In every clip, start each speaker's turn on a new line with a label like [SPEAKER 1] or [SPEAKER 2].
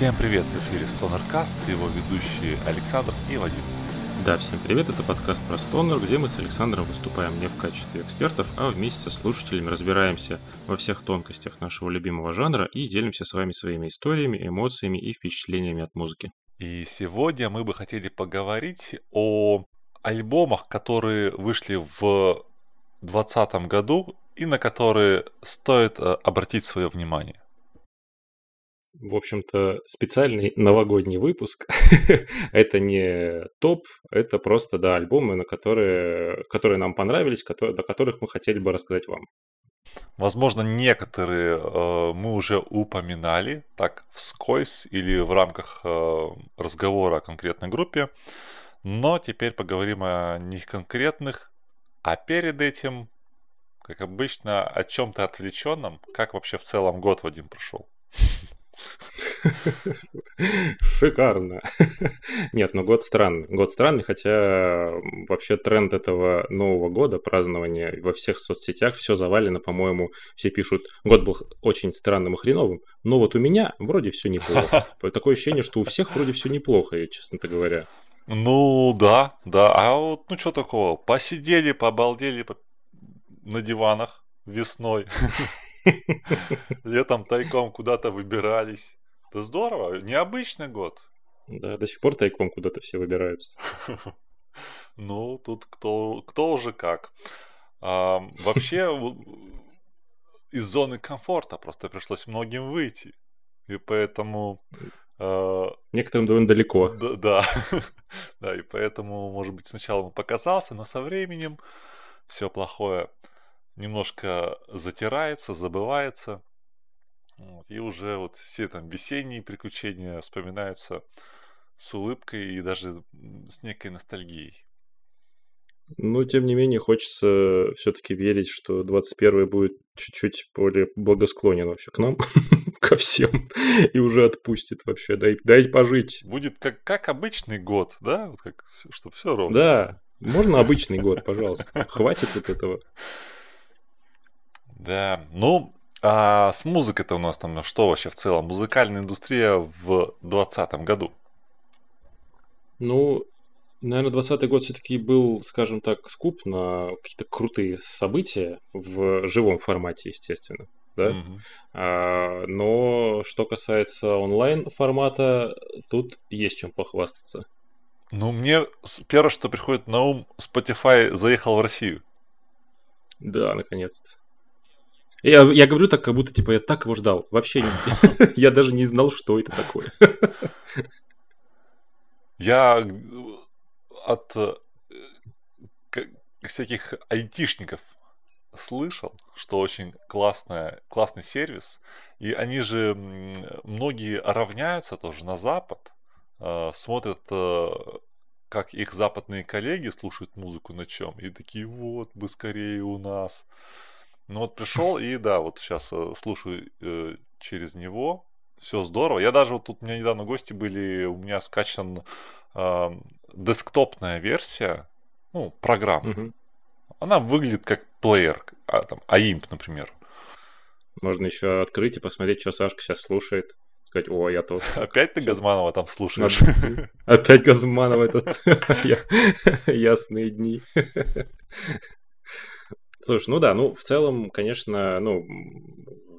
[SPEAKER 1] Всем привет, в эфире Стонеркаст, его ведущие Александр и Вадим.
[SPEAKER 2] Да, всем привет, это подкаст про Стонер, где мы с Александром выступаем не в качестве экспертов, а вместе со слушателями разбираемся во всех тонкостях нашего любимого жанра и делимся с вами своими историями, эмоциями и впечатлениями от музыки.
[SPEAKER 1] И сегодня мы бы хотели поговорить о альбомах, которые вышли в 2020 году и на которые стоит э, обратить свое внимание
[SPEAKER 2] в общем-то, специальный новогодний выпуск. это не топ, это просто, да, альбомы, на которые, которые нам понравились, которые, до которых мы хотели бы рассказать вам.
[SPEAKER 1] Возможно, некоторые э, мы уже упоминали, так, вскользь или в рамках э, разговора о конкретной группе, но теперь поговорим о них конкретных, а перед этим, как обычно, о чем-то отвлеченном, как вообще в целом год Вадим прошел.
[SPEAKER 2] Шикарно. Нет, ну год странный. Год странный, хотя вообще тренд этого Нового года, празднования во всех соцсетях, все завалено, по-моему, все пишут, год был очень странным и хреновым, но вот у меня вроде все неплохо. Такое ощущение, что у всех вроде все неплохо, честно-то говоря.
[SPEAKER 1] Ну да, да. А вот ну что такого? Посидели, побалдели на диванах весной. Летом тайком куда-то выбирались. Это здорово, необычный год.
[SPEAKER 2] Да, до сих пор тайком куда-то все выбираются.
[SPEAKER 1] Ну, тут кто, кто уже как. А, вообще, из зоны комфорта просто пришлось многим выйти. И поэтому...
[SPEAKER 2] А, Некоторым довольно далеко.
[SPEAKER 1] Да, да. да, и поэтому, может быть, сначала он показался, но со временем все плохое немножко затирается, забывается. Вот, и уже вот все там весенние приключения вспоминаются с улыбкой и даже с некой ностальгией.
[SPEAKER 2] Ну, тем не менее, хочется все-таки верить, что 21 будет чуть-чуть более благосклонен вообще к нам, ко всем, и уже отпустит вообще, дай, дай пожить.
[SPEAKER 1] Будет как, как обычный год, да? Вот как, чтобы все ровно.
[SPEAKER 2] Да, можно обычный год, пожалуйста. Хватит вот этого.
[SPEAKER 1] Да, ну, а с музыкой-то у нас там что вообще в целом? Музыкальная индустрия в 2020 году?
[SPEAKER 2] Ну, наверное, 20 год все-таки был, скажем так, скуп на какие-то крутые события в живом формате, естественно. Да? Mm-hmm. А, но что касается онлайн формата, тут есть чем похвастаться.
[SPEAKER 1] Ну, мне первое, что приходит на ум, Spotify заехал в Россию.
[SPEAKER 2] Да, наконец-то. Я, я говорю так, как будто, типа, я так его ждал. Вообще, я даже не знал, что это такое.
[SPEAKER 1] Я от э, всяких айтишников слышал, что очень классная, классный сервис. И они же, многие равняются тоже на Запад, э, смотрят, э, как их западные коллеги слушают музыку на чем. И такие, вот, бы скорее у нас. Ну вот пришел и да, вот сейчас э, слушаю э, через него. Все здорово. Я даже вот тут у меня недавно гости были, у меня скачан э, десктопная версия, ну, программа. Угу. Она выглядит как плеер, а, там, AIMP, например.
[SPEAKER 2] Можно еще открыть и посмотреть, что Сашка сейчас слушает. Сказать, о, я тут.
[SPEAKER 1] Опять ты Газманова там слушаешь?
[SPEAKER 2] Опять Газманова этот. Ясные дни. Слушай, ну да, ну в целом, конечно, ну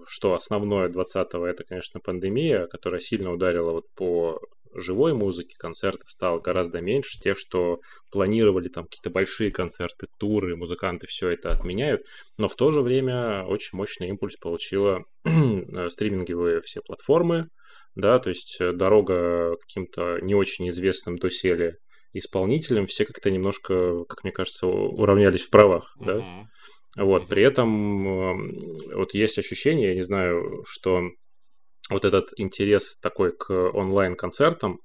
[SPEAKER 2] что основное 20-го, это, конечно, пандемия, которая сильно ударила вот по живой музыке, концертов стало гораздо меньше. Те, что планировали там какие-то большие концерты, туры, музыканты все это отменяют. Но в то же время очень мощный импульс получила стриминговые все платформы, да, то есть дорога каким-то не очень известным доселе исполнителям, все как-то немножко, как мне кажется, уравнялись в правах, mm-hmm. да. Вот, при этом эм, вот есть ощущение, я не знаю, что вот этот интерес такой к онлайн-концертам,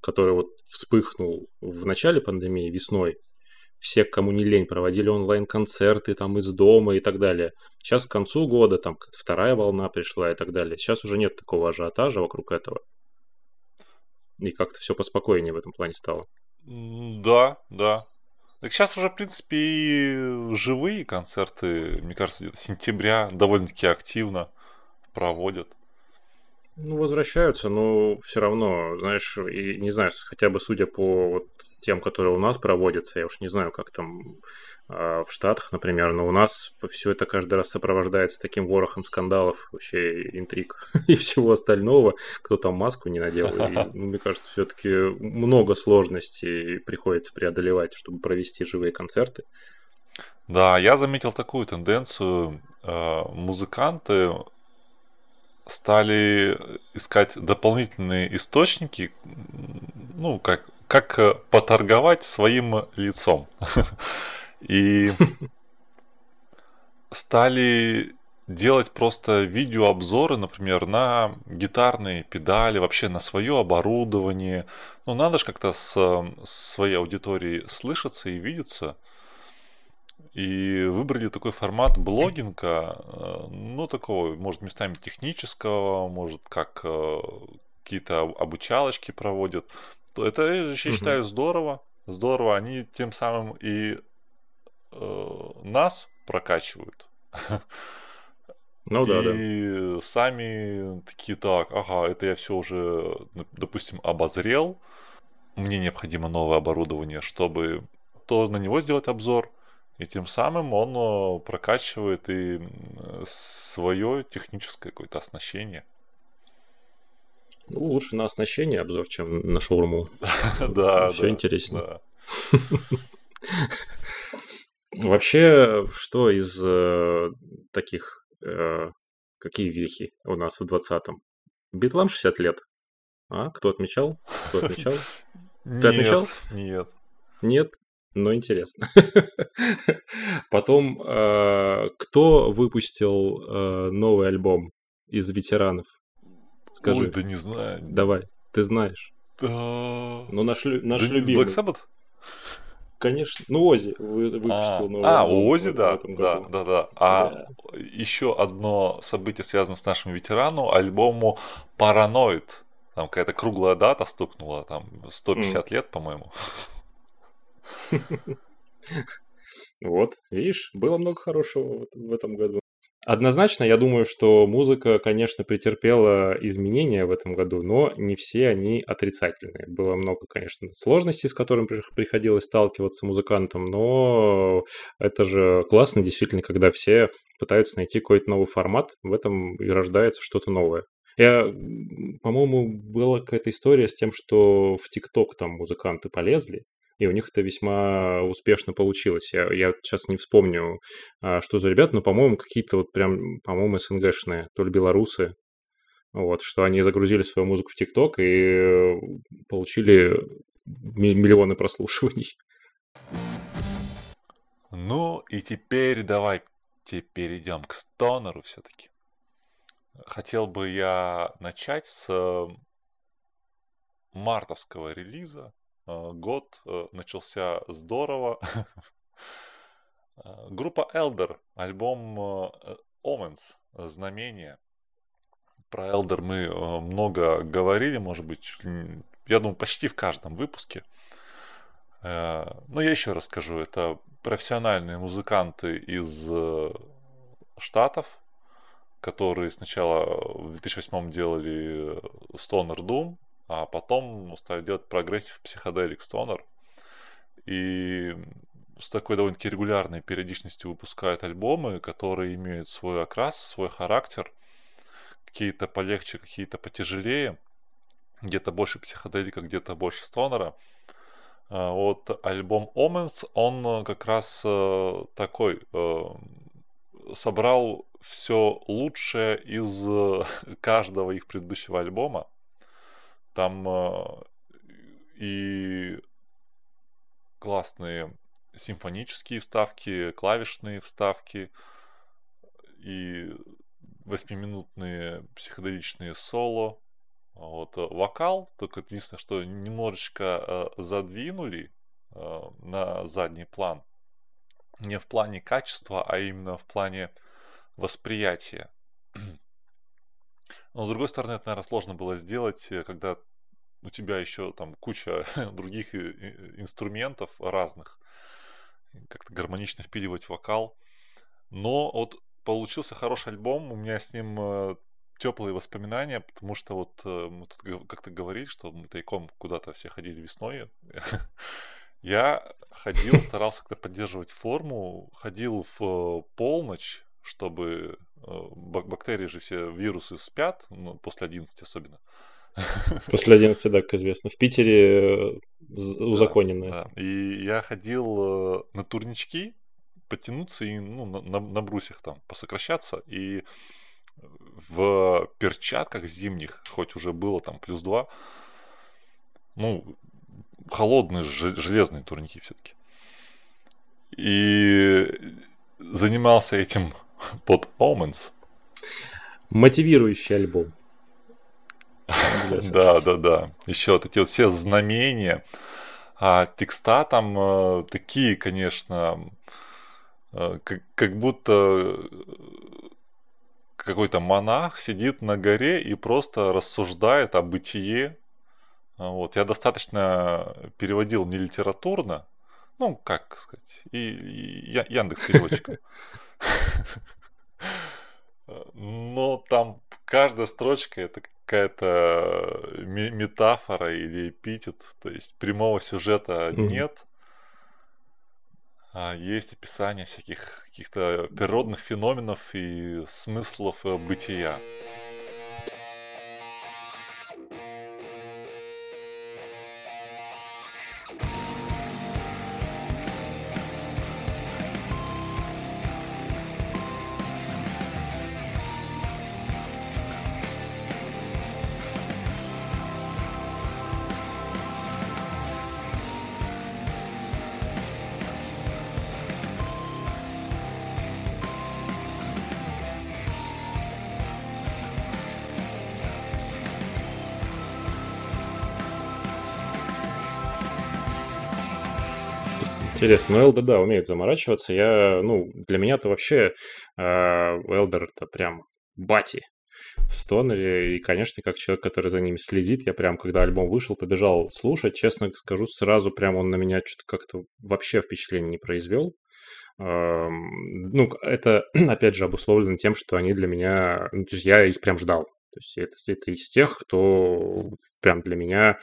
[SPEAKER 2] который вот вспыхнул в начале пандемии весной, все, кому не лень, проводили онлайн-концерты там из дома и так далее. Сейчас к концу года там вторая волна пришла и так далее. Сейчас уже нет такого ажиотажа вокруг этого. И как-то все поспокойнее в этом плане стало.
[SPEAKER 1] Да, да. Так сейчас уже, в принципе, и живые концерты, мне кажется, сентября довольно-таки активно проводят.
[SPEAKER 2] Ну, возвращаются, но все равно, знаешь, и не знаю, хотя бы судя по вот тем, которые у нас проводятся, я уж не знаю, как там а, в Штатах, например, но у нас все это каждый раз сопровождается таким ворохом скандалов, вообще интриг и всего остального, кто там маску не надел. И, ну, мне кажется, все-таки много сложностей приходится преодолевать, чтобы провести живые концерты.
[SPEAKER 1] Да, я заметил такую тенденцию. А, музыканты стали искать дополнительные источники, ну, как, как э, поторговать своим лицом. И стали делать просто видеообзоры, например, на гитарные педали, вообще на свое оборудование. Ну, надо же как-то с, с своей аудиторией слышаться и видеться. И выбрали такой формат блогинга, э, ну, такого, может, местами технического, может, как э, какие-то обучалочки проводят. Это, я считаю, здорово. Здорово. Они тем самым и э, нас прокачивают.
[SPEAKER 2] Ну да,
[SPEAKER 1] и да. сами такие, так, ага, это я все уже, допустим, обозрел. Мне необходимо новое оборудование, чтобы то на него сделать обзор. И тем самым он э, прокачивает и свое техническое какое-то оснащение.
[SPEAKER 2] Ну, лучше на оснащение обзор, чем на шаурму.
[SPEAKER 1] Да,
[SPEAKER 2] Все интересно. Вообще, что из э, таких, э, какие вехи у нас в 20-м? Битлам 60 лет. А, кто отмечал? Кто отмечал?
[SPEAKER 1] Ты отмечал? Нет.
[SPEAKER 2] Нет? Но интересно. Потом, э, кто выпустил э, новый альбом из ветеранов?
[SPEAKER 1] Скажи. Ой, да не знаю.
[SPEAKER 2] Давай, ты знаешь.
[SPEAKER 1] Да.
[SPEAKER 2] Ну, наш, наш да, любимый.
[SPEAKER 1] Black Sabbath?
[SPEAKER 2] Конечно. Ну, Ози выпустил
[SPEAKER 1] а,
[SPEAKER 2] новый
[SPEAKER 1] А, у Ози, да, да, да, да. А да. еще одно событие связано с нашим ветераном, альбому Параноид. Там какая-то круглая дата стукнула, там 150 mm. лет, по-моему.
[SPEAKER 2] Вот, видишь, было много хорошего в этом году. Однозначно, я думаю, что музыка, конечно, претерпела изменения в этом году, но не все они отрицательные. Было много, конечно, сложностей, с которыми приходилось сталкиваться музыкантам, но это же классно, действительно, когда все пытаются найти какой-то новый формат, в этом и рождается что-то новое. Я, по-моему, была какая-то история с тем, что в ТикТок там музыканты полезли, и у них это весьма успешно получилось. Я, я сейчас не вспомню, а, что за ребята, но, по-моему, какие-то вот прям, по-моему, СНГшные, то ли белорусы, вот, что они загрузили свою музыку в ТикТок и получили миллионы прослушиваний.
[SPEAKER 1] Ну и теперь давайте перейдем к стонеру все-таки. Хотел бы я начать с мартовского релиза Э, год э, начался здорово. Э, группа Elder, альбом Omens, Знамение. Про Elder мы много говорили, может быть, я думаю, почти в каждом выпуске. Но я еще раз скажу, это профессиональные музыканты из Штатов, которые сначала в 2008 делали Stoner Doom, а потом стали делать progressive psychedelic Stoner. И с такой довольно-таки регулярной периодичностью выпускают альбомы, которые имеют свой окрас, свой характер. Какие-то полегче, какие-то потяжелее. Где-то больше психоделика, где-то больше стонера. А вот альбом Omens, он как раз э, такой, э, собрал все лучшее из э, каждого их предыдущего альбома. Там э, и классные симфонические вставки, клавишные вставки и восьмиминутные психоделичные соло. Вот, э, вокал, только единственное, что немножечко э, задвинули э, на задний план. Не в плане качества, а именно в плане восприятия. Но с другой стороны, это, наверное, сложно было сделать, э, когда у тебя еще там куча других инструментов разных, как-то гармонично впиливать вокал. Но вот получился хороший альбом, у меня с ним э, теплые воспоминания, потому что вот э, мы тут как-то говорили, что мы тайком куда-то все ходили весной. Я ходил, старался как-то поддерживать форму, ходил в э, полночь, чтобы бактерии же все, вирусы спят, ну, после 11 особенно.
[SPEAKER 2] После 11, да, как известно. В Питере узаконенное.
[SPEAKER 1] Да, да. И я ходил на турнички, потянуться и ну, на, на, на брусьях там посокращаться. И в перчатках зимних, хоть уже было там плюс 2, ну, холодные железные турники все-таки. И занимался этим под Omens.
[SPEAKER 2] Мотивирующий альбом.
[SPEAKER 1] Да, да, да. Еще вот эти вот все знамения. А текста там э, такие, конечно, э, как, как будто какой-то монах сидит на горе и просто рассуждает о бытие. А вот. Я достаточно переводил не литературно, ну, как сказать, и, и Яндекс переводчиком. Но там каждая строчка это какая-то метафора или эпитет, то есть прямого сюжета нет. А, есть описание всяких каких-то природных феноменов и смыслов э, бытия.
[SPEAKER 2] Интересно, ну Элда, да, умеет заморачиваться. Я, ну, для меня это вообще э, Элдер это прям бати в стонере. И, конечно, как человек, который за ними следит, я прям, когда альбом вышел, побежал слушать. Честно скажу, сразу прям он на меня что-то как-то вообще впечатление не произвел. Ну, это, опять же, обусловлено тем, что они для меня... Ну, то есть я их прям ждал. То есть это, это из тех, кто прям для меня...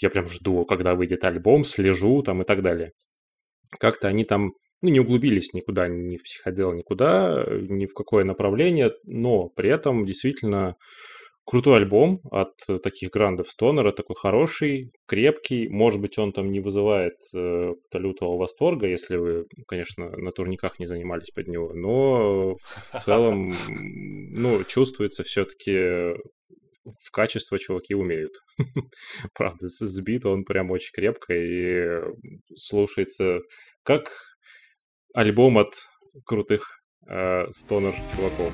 [SPEAKER 2] Я прям жду, когда выйдет альбом, слежу там и так далее как-то они там ну, не углубились никуда, ни в психодел, никуда, ни в какое направление, но при этом действительно крутой альбом от таких грандов Стонера, такой хороший, крепкий. Может быть, он там не вызывает э, лютого восторга, если вы, конечно, на турниках не занимались под него, но в целом, ну, чувствуется все-таки в качество чуваки умеют. Правда, сбит он прям очень крепко и слушается как альбом от крутых э, стонер чуваков.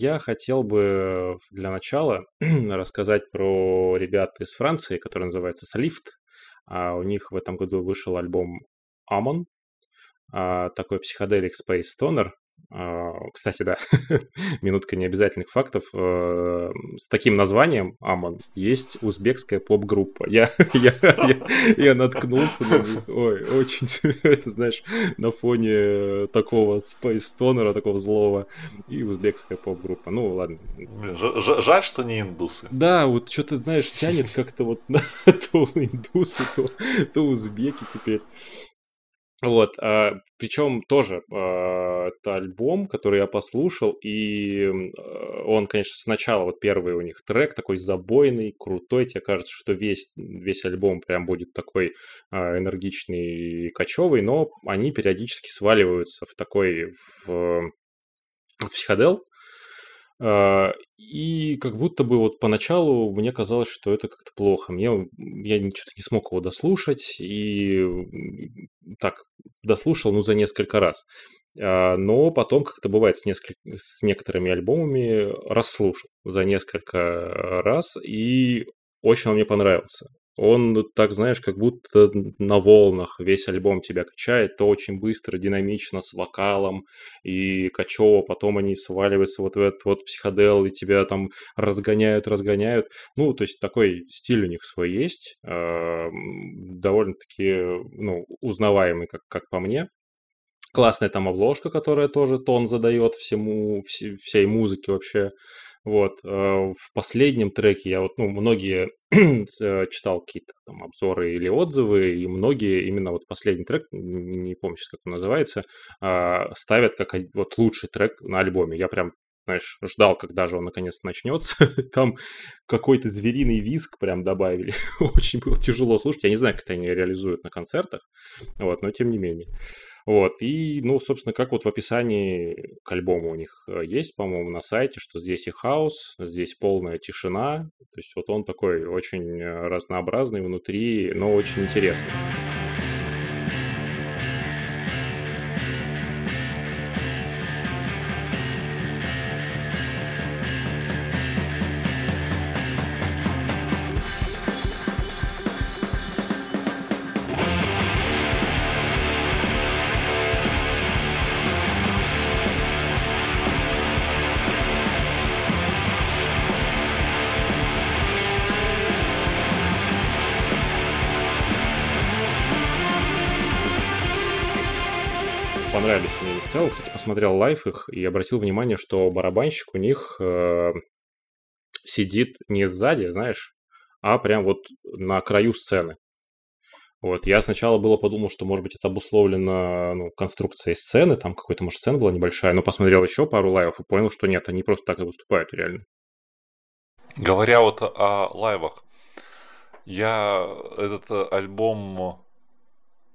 [SPEAKER 2] Я хотел бы для начала рассказать про ребят из Франции, который называется Slift. А у них в этом году вышел альбом Amon, а, такой психоделик Space Stoner. А, кстати, да, минутка необязательных фактов. Э, с таким названием, Амон, есть узбекская поп-группа. Я, я, я, я наткнулся на Ой, очень, это знаешь, на фоне такого спейстонера, такого злого, и узбекская поп-группа. Ну, ладно.
[SPEAKER 1] Жаль, что не индусы.
[SPEAKER 2] Да, вот что-то, знаешь, тянет как-то вот на то индусы, то, то узбеки теперь. Вот, а, причем тоже а, это альбом, который я послушал, и а, он, конечно, сначала вот первый у них трек такой забойный, крутой, тебе кажется, что весь, весь альбом прям будет такой а, энергичный и кочевый, но они периодически сваливаются в такой, в, в психодел, А, и как будто бы вот поначалу мне казалось, что это как-то плохо. Мне, я что-то не смог его дослушать, и так, дослушал, ну, за несколько раз. А, но потом, как это бывает с, несколь... с некоторыми альбомами, расслушал за несколько раз, и очень он мне понравился. Он, так знаешь, как будто на волнах весь альбом тебя качает, то очень быстро, динамично, с вокалом и качево, потом они сваливаются вот в этот вот психодел и тебя там разгоняют, разгоняют. Ну, то есть такой стиль у них свой есть, а, довольно-таки, ну, узнаваемый, как, как по мне. Классная там обложка, которая тоже тон задает всему, всей, всей музыке вообще. Вот. Э, в последнем треке я вот, ну, многие э, читал какие-то там обзоры или отзывы, и многие именно вот последний трек, не помню сейчас, как он называется, а, ставят как вот лучший трек на альбоме. Я прям знаешь, ждал, когда же он наконец начнется. Там какой-то звериный виск прям добавили. Очень было тяжело слушать. Я не знаю, как это они реализуют на концертах, вот, но тем не менее. Вот, и, ну, собственно, как вот в описании к альбому у них э, есть, по-моему, на сайте, что здесь и хаос, здесь полная тишина, то есть вот он такой очень э, разнообразный внутри, но очень интересный. Понравились мне в целом. Кстати, посмотрел live их и обратил внимание, что барабанщик у них э, сидит не сзади, знаешь, а прям вот на краю сцены. Вот, я сначала было подумал, что, может быть, это обусловлено ну, конструкцией сцены, там какой-то, может, сцена была небольшая, но посмотрел еще пару лайвов и понял, что нет, они просто так и выступают реально.
[SPEAKER 1] Говоря вот о лайвах, я этот альбом,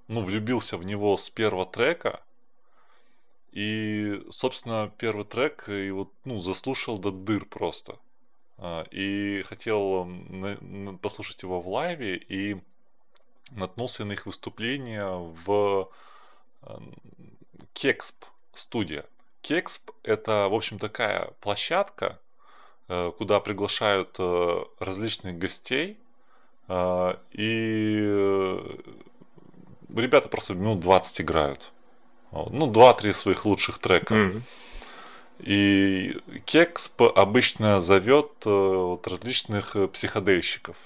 [SPEAKER 1] ну, влюбился в него с первого трека, и, собственно, первый трек и вот, ну, заслушал до дыр просто. А, и хотел послушать его в лайве и наткнулся на их выступление в Кексп студия. Кексп это, в общем, такая площадка, э, куда приглашают э, различных гостей. А, и э, ребята просто минут 20 играют. Ну, два-три своих лучших трека. Mm-hmm. И Кексп обычно зовет э, вот, различных э, психодельщиков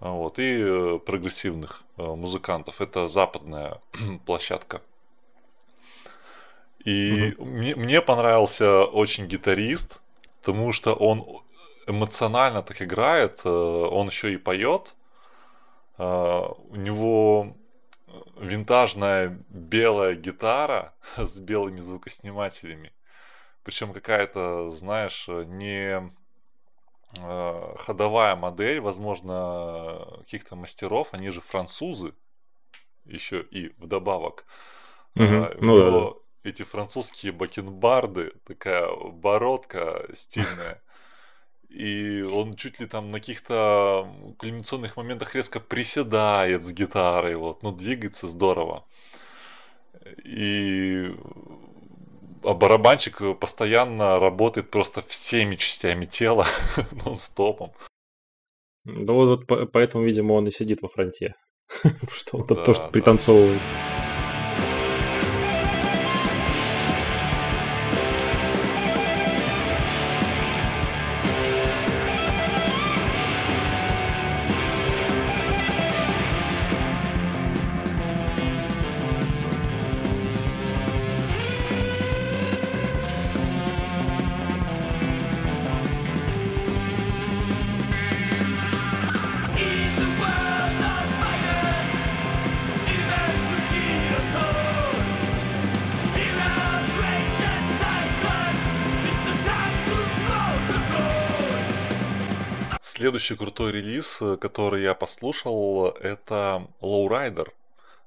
[SPEAKER 1] вот, и э, прогрессивных музыкантов. Это западная площадка. И mm-hmm. мне, мне понравился очень гитарист, потому что он эмоционально так играет, он еще и поет. У него винтажная белая гитара с белыми звукоснимателями. Причем какая-то, знаешь, не э, ходовая модель, возможно, каких-то мастеров, они же французы, еще и вдобавок. Угу. Ну, да, да. Эти французские бакенбарды, такая бородка стильная. И он чуть ли там на каких-то кульминационных моментах резко приседает с гитарой, вот, ну, двигается здорово. И а барабанщик постоянно работает просто всеми частями тела, нон-стопом.
[SPEAKER 2] Ну вот поэтому, видимо, он и сидит во фронте. Что он там тоже пританцовывает.
[SPEAKER 1] Следующий крутой релиз, э, который я послушал, это Lowrider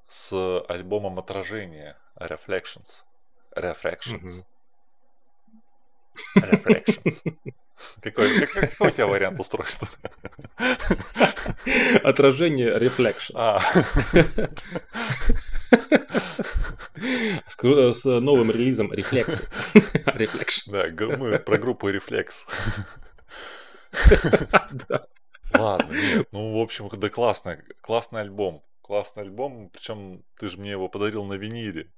[SPEAKER 1] с альбомом отражения Reflections. Reflections. Reflections. Какой, какой, у тебя вариант устройства?
[SPEAKER 2] Отражение Reflections.
[SPEAKER 1] А,
[SPEAKER 2] С, с новым релизом Reflex. Reflections.
[SPEAKER 1] да, мы про группу Reflex. Ладно, нет, ну, в общем, да классно, классный альбом. Классный альбом, причем ты же мне его подарил на виниле.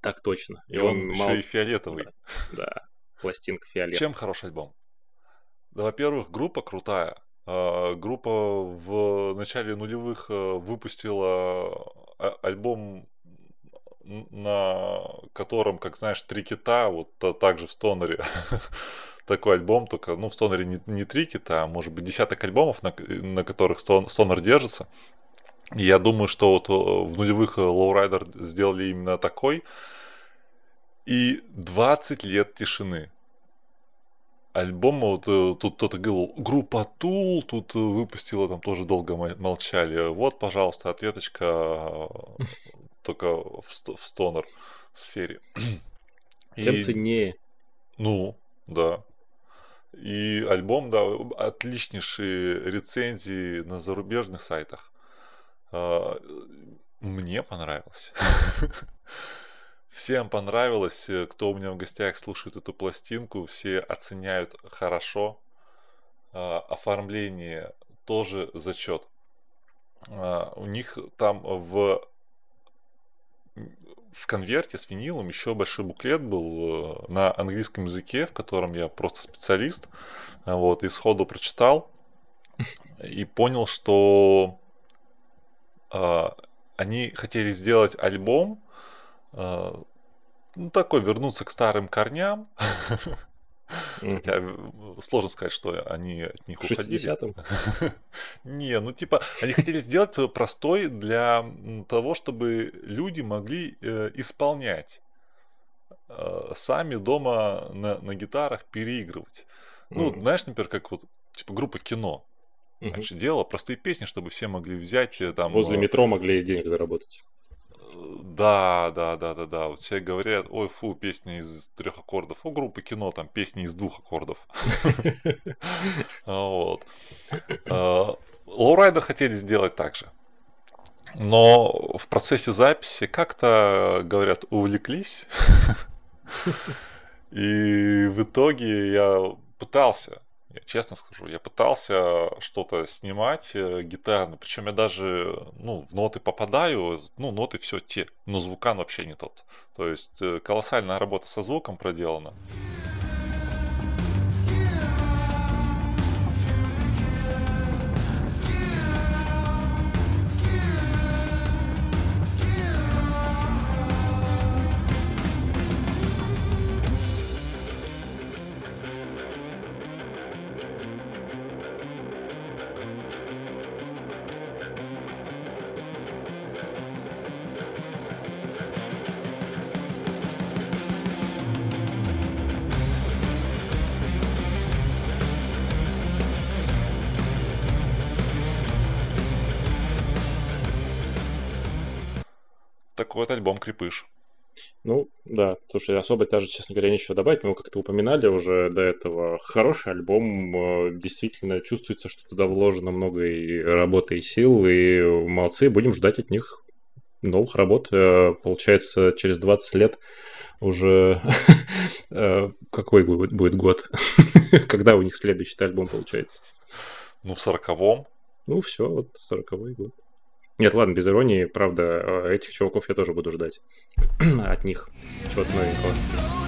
[SPEAKER 2] Так точно.
[SPEAKER 1] И он еще
[SPEAKER 2] мал-
[SPEAKER 1] и фиолетовый.
[SPEAKER 2] Да, пластинка фиолет.
[SPEAKER 1] Чем хороший альбом? Да, во-первых, группа крутая. А, Группа в начале нулевых э, выпустила а- альбом, на котором, как знаешь, три кита, вот та- также в Стонере. Такой альбом, только, ну, в Стонере не, не три кита, а может быть десяток альбомов, на, на которых Стон- Стонер держится. И я думаю, что вот э, в нулевых э, Lowrider сделали именно такой. И 20 лет тишины альбом, вот э, тут кто-то говорил, группа Тул тут э, выпустила, там тоже долго мо- молчали. Вот, пожалуйста, ответочка э, только в, в стонер сфере.
[SPEAKER 2] Тем
[SPEAKER 1] И,
[SPEAKER 2] ценнее.
[SPEAKER 1] ну, да. И альбом, да, отличнейшие рецензии на зарубежных сайтах. А, Мне понравилось. Всем понравилось, кто у меня в гостях слушает эту пластинку, все оценяют хорошо. А, Оформление тоже зачет. А, У них там в в конверте с винилом еще большой буклет был э, на английском языке, в котором я просто специалист. А, Вот, и сходу прочитал и понял, что а, они хотели сделать альбом, а, ну, такой, вернуться к старым корням. Хотя э, сложно сказать, что они от них уходили.
[SPEAKER 2] 60-м.
[SPEAKER 1] Не, ну типа, они хотели сделать простой для того, чтобы люди могли э, исполнять э, сами дома на, на гитарах переигрывать. Ну,
[SPEAKER 2] Мгм.
[SPEAKER 1] знаешь, например, как вот типа группа кино. Раньше делала простые песни, чтобы все могли взять там.
[SPEAKER 2] Возле метро могли денег заработать.
[SPEAKER 1] Да, да, да, да, да. Вот все говорят, ой, фу, песня из трех аккордов. У группы кино там песни из двух аккордов. Вот. Lowrider хотели сделать так же. Но в процессе записи как-то, говорят, увлеклись. И в итоге я пытался, я честно скажу, я пытался что-то снимать э, гитарно. Причем я даже ну, в ноты попадаю, ну, ноты все те, но звукан вообще не тот. То есть э, колоссальная работа со звуком проделана. Альбом Крепыш.
[SPEAKER 2] Ну, да, слушай, особо даже, честно говоря, нечего добавить. Мы как-то упоминали уже до этого. Хороший альбом, э, действительно чувствуется, что туда вложено много и работы, и сил, и молодцы, будем ждать от них новых работ. Э, Получается, через 20 лет уже э, какой будет год? Когда у них следующий альбом получается?
[SPEAKER 1] Ну, в сороковом.
[SPEAKER 2] Ну, все, вот 40-й год. Нет, ладно, без иронии, правда, э, этих чуваков я тоже буду ждать от них чего-то новенького.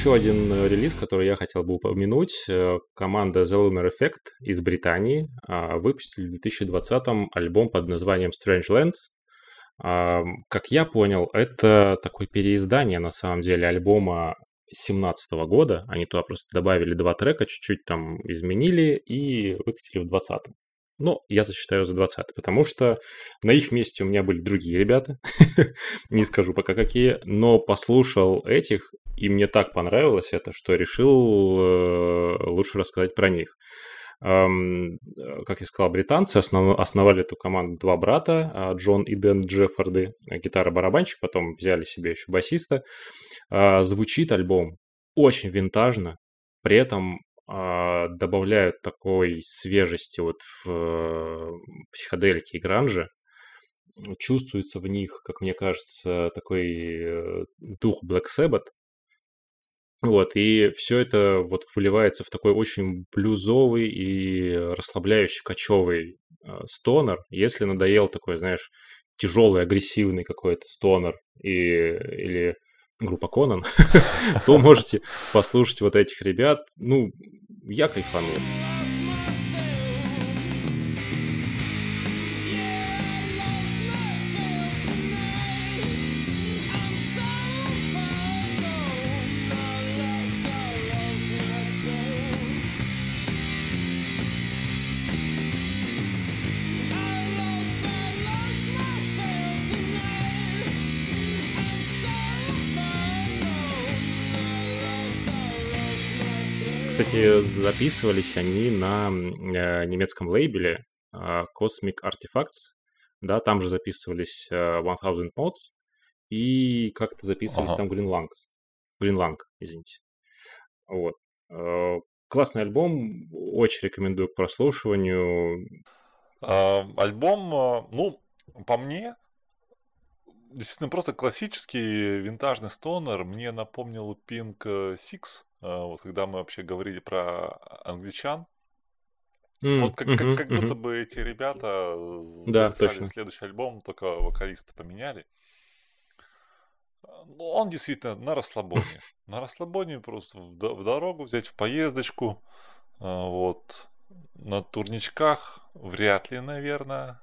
[SPEAKER 2] Еще один э, релиз, который я хотел бы упомянуть. э, Команда The Lunar Effect из Британии а, выпустили в 2020-м альбом под названием Strange Lands. Как я понял, это такое переиздание, на самом деле, альбома 2017 года. Они туда просто добавили два трека, чуть-чуть там изменили и выкатили в 2020. Но я засчитаю за 20 потому что на их месте у меня были другие ребята, не скажу пока какие, но послушал этих, и мне так понравилось это, что решил э, лучше рассказать про них. Эм, как я сказал, британцы основ, основали эту команду два брата, а, Джон и Дэн Джеффорды, гитара-барабанщик, потом взяли себе еще басиста. Э, звучит альбом очень винтажно, при этом э, добавляют такой свежести вот в э, психоделике и гранже. Чувствуется в них, как мне кажется, такой э, дух Black Sabbath, вот, и все это вот вливается в такой очень блюзовый и расслабляющий, кочевый э, стонер. Если надоел такой, знаешь, тяжелый, агрессивный какой-то стонер и, или группа Конан, то можете послушать вот этих ребят. Ну, я кайфанул. Кстати, записывались они на э, немецком лейбеле э, Cosmic Artifacts. Да, там же записывались э, 1000 Mods и как-то записывались ага. там Green Lung, извините. Вот. Классный альбом, очень рекомендую к прослушиванию.
[SPEAKER 1] Альбом, ну, по мне, действительно просто классический винтажный стонер. Мне напомнил Pink Six вот когда мы вообще говорили про англичан, mm, вот как, mm-hmm, как, как mm-hmm. будто бы эти ребята да, записали точно. следующий альбом, только вокалиста поменяли. Ну, он действительно на расслабоне. На расслабоне просто в, в дорогу взять, в поездочку. А, вот. На турничках вряд ли, наверное.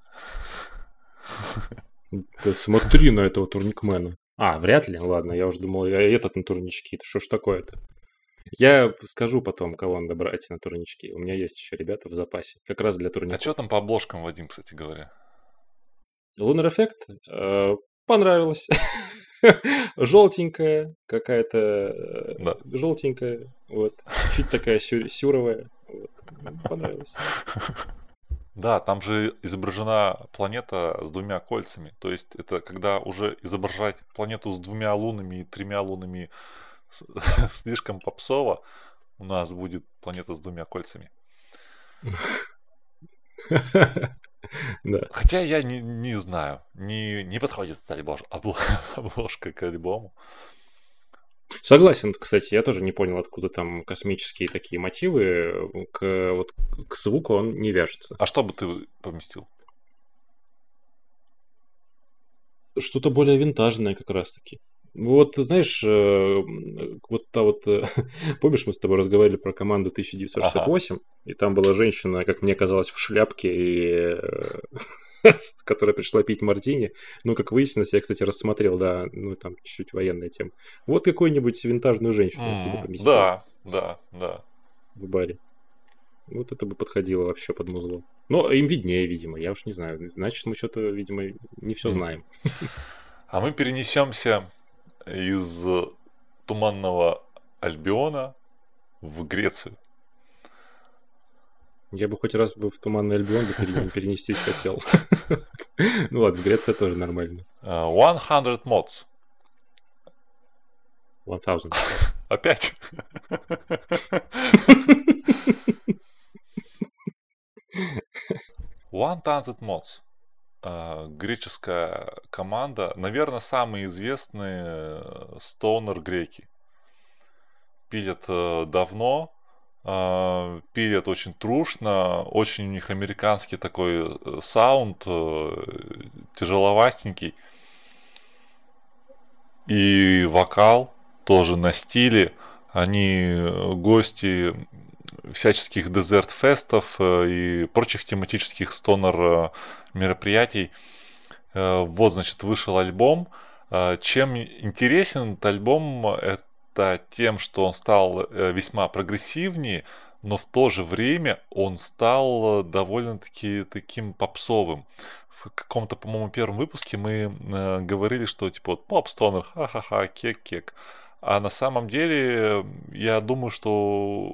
[SPEAKER 2] Да смотри на этого турникмена. А, вряд ли? Ладно, я уже думал, я этот на турнички. Что ж такое-то? Я скажу потом, кого надо брать на турнички. У меня есть еще ребята в запасе. Как раз для турнира.
[SPEAKER 1] А что там по обложкам, Вадим, кстати говоря?
[SPEAKER 2] Лунер эффект? Э, понравилось. Желтенькая какая-то. Э, да. Желтенькая. Вот. Чуть такая сю- сюровая. Вот. Понравилось.
[SPEAKER 1] Да, там же изображена планета с двумя кольцами. То есть это когда уже изображать планету с двумя лунами и тремя лунами слишком попсово, у нас будет планета с двумя кольцами. Да. Хотя я не, не знаю, не, не подходит эта обложка, обложка к альбому.
[SPEAKER 2] Согласен, кстати, я тоже не понял, откуда там космические такие мотивы. К, вот, к звуку он не вяжется.
[SPEAKER 1] А что бы ты поместил?
[SPEAKER 2] Что-то более винтажное как раз-таки. Вот, знаешь, э, вот та вот... Э, помнишь, мы с тобой разговаривали про команду 1968, ага. и там была женщина, как мне казалось, в шляпке, и э, которая пришла пить мартини. Ну, как выяснилось, я, кстати, рассмотрел, да, ну, там чуть-чуть военная тема. Вот какую-нибудь винтажную женщину mm.
[SPEAKER 1] Да, да, да.
[SPEAKER 2] В баре. Вот это бы подходило вообще под музло. Но им виднее, видимо, я уж не знаю. Значит, мы что-то, видимо, не все знаем.
[SPEAKER 1] А мы перенесемся из Туманного Альбиона в Грецию.
[SPEAKER 2] Я бы хоть раз бы в Туманный Альбион перенестись хотел. Ну ладно, в Греция тоже нормально.
[SPEAKER 1] 100 uh, mods.
[SPEAKER 2] 1000.
[SPEAKER 1] Опять? One Thousand Mods. А, греческая команда, наверное, самые известные э, стонер греки. Пилят э, давно, а, пилят очень трушно, очень у них американский такой э, саунд, тяжеловастенький. И вокал тоже на стиле. Они гости всяческих дезерт-фестов и прочих тематических стонер мероприятий. Э, вот, значит, вышел альбом. Э, чем интересен этот альбом, это тем, что он стал э, весьма прогрессивнее, но в то же время он стал довольно-таки таким попсовым. В каком-то, по-моему, первом выпуске мы говорили, что типа вот поп стонер, ха-ха-ха, кек-кек. А на самом деле, я думаю, что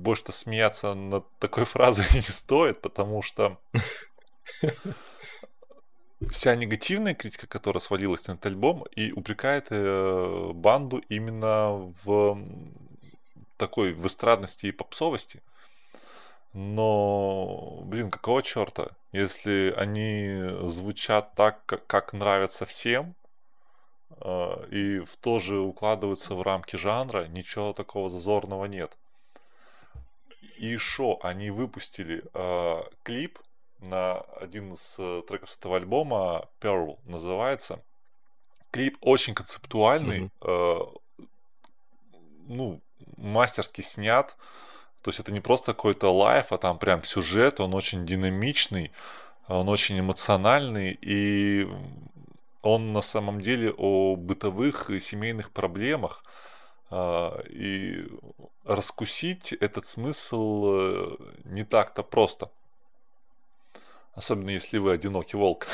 [SPEAKER 1] больше-то смеяться над такой фразой не стоит, потому что вся негативная критика, которая свалилась на этот альбом, и упрекает э, банду именно в такой в эстрадности и попсовости. Но, блин, какого черта? Если они звучат так, как, как нравится всем, э, и в то же укладываются в рамки жанра, ничего такого зазорного нет. И шо, они выпустили э, клип на один из э, треков с этого альбома, Pearl называется. Клип очень концептуальный, mm-hmm. э, ну, мастерски снят. То есть это не просто какой-то лайф, а там прям сюжет, он очень динамичный, он очень эмоциональный, и он на самом деле о бытовых и семейных проблемах. А, и раскусить этот смысл э, не так-то просто. Особенно если вы одинокий волк.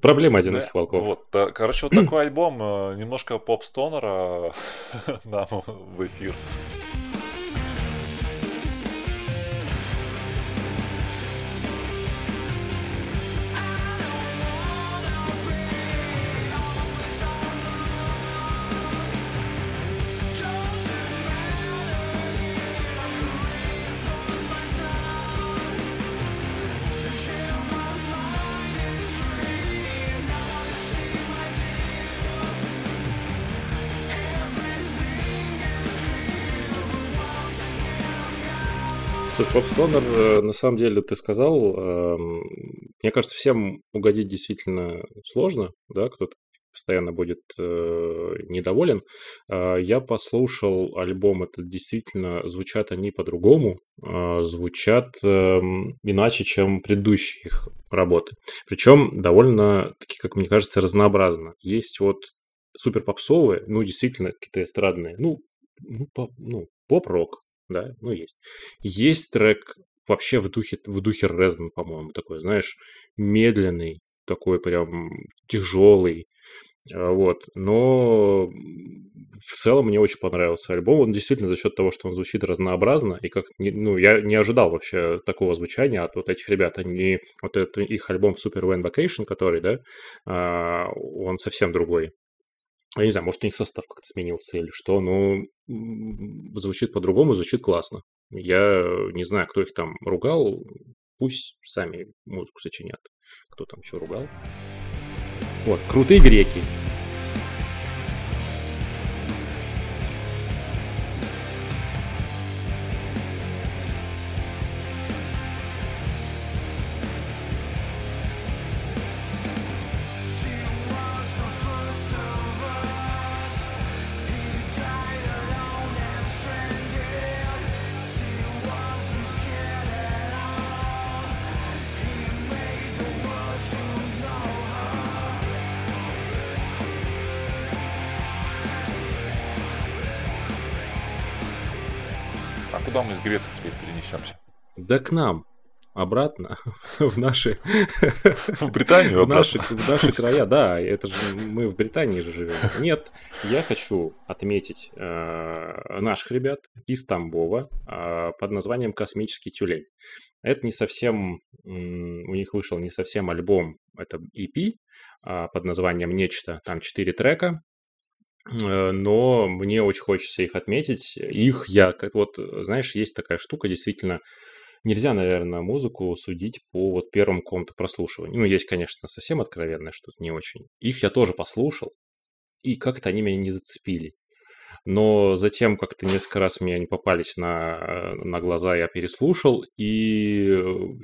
[SPEAKER 2] Проблема одиноких волков.
[SPEAKER 1] Вот, короче, вот такой альбом, э, немножко поп-стонера нам в эфир.
[SPEAKER 2] Слушай, Поп Стонер, э, на самом деле, ты сказал, эм, мне кажется, всем угодить действительно сложно, да, кто-то постоянно будет э, недоволен. Э, я послушал альбом, это действительно звучат они по-другому, э, звучат э, иначе, чем предыдущие их работы. Причем довольно, таки, как мне кажется, разнообразно. Есть вот супер попсовые, ну, действительно, какие-то эстрадные, ну, ну, поп, ну поп-рок, да, ну есть. Есть трек вообще в духе, в духе Резнан, по-моему, такой, знаешь, медленный, такой прям тяжелый, а, вот, но в целом мне очень понравился альбом, он действительно за счет того, что он звучит разнообразно, и как, ну, я не ожидал вообще такого звучания от вот этих ребят, они, вот это их альбом Super Van Vacation, который, да, а, он совсем другой, я не знаю, может, у них состав как-то сменился или что, но звучит по-другому, звучит классно. Я не знаю, кто их там ругал, пусть сами музыку сочинят. Кто там что ругал. Вот, крутые греки.
[SPEAKER 1] Куда мы из Греции теперь перенесемся?
[SPEAKER 2] Да к нам. Обратно в наши...
[SPEAKER 1] В Британию
[SPEAKER 2] в наши, в наши края, да, это же мы в Британии же живем. Нет, я хочу отметить э, наших ребят из Тамбова э, под названием «Космический тюлень». Это не совсем, у них вышел не совсем альбом, это EP э, под названием «Нечто», там четыре трека, но мне очень хочется их отметить. Их я, вот, знаешь, есть такая штука, действительно, нельзя, наверное, музыку судить по вот первому какому-то прослушиванию. Ну, есть, конечно, совсем откровенное что-то не очень. Их я тоже послушал, и как-то они меня не зацепили. Но затем как-то несколько раз мне они попались на, на глаза, я переслушал, и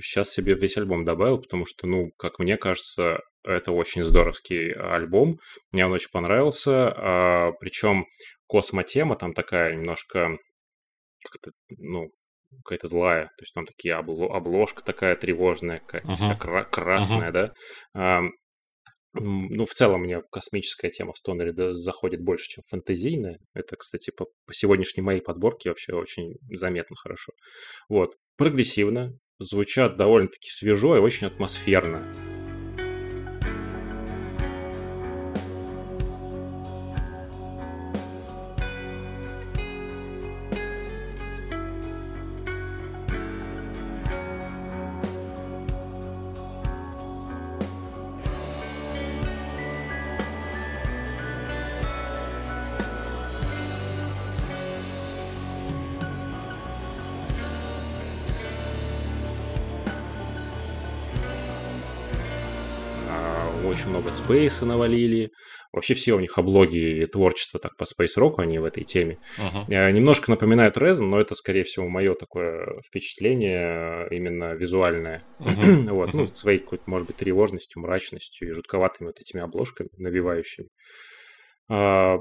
[SPEAKER 2] сейчас себе весь альбом добавил, потому что, ну, как мне кажется, это очень здоровский альбом. Мне он очень понравился. А, причем космотема там такая немножко как-то, ну, какая-то злая. То есть там такие обло- обложка такая тревожная, какая-то uh-huh. вся кра- красная, uh-huh. да. Ну, в целом мне космическая тема в Стонере да, заходит больше, чем фэнтезийная. Это, кстати, по, по сегодняшней моей подборке вообще очень заметно хорошо. Вот. Прогрессивно, звучат довольно-таки свежо и очень атмосферно. Очень много спейса навалили. Вообще все у них облоги и творчество так по Rock, они в этой теме. Uh-huh. Немножко напоминают Resin, но это, скорее всего, мое такое впечатление именно визуальное. Uh-huh. вот, ну, своей какой-то, может быть, тревожностью, мрачностью и жутковатыми вот этими обложками, навивающими. А,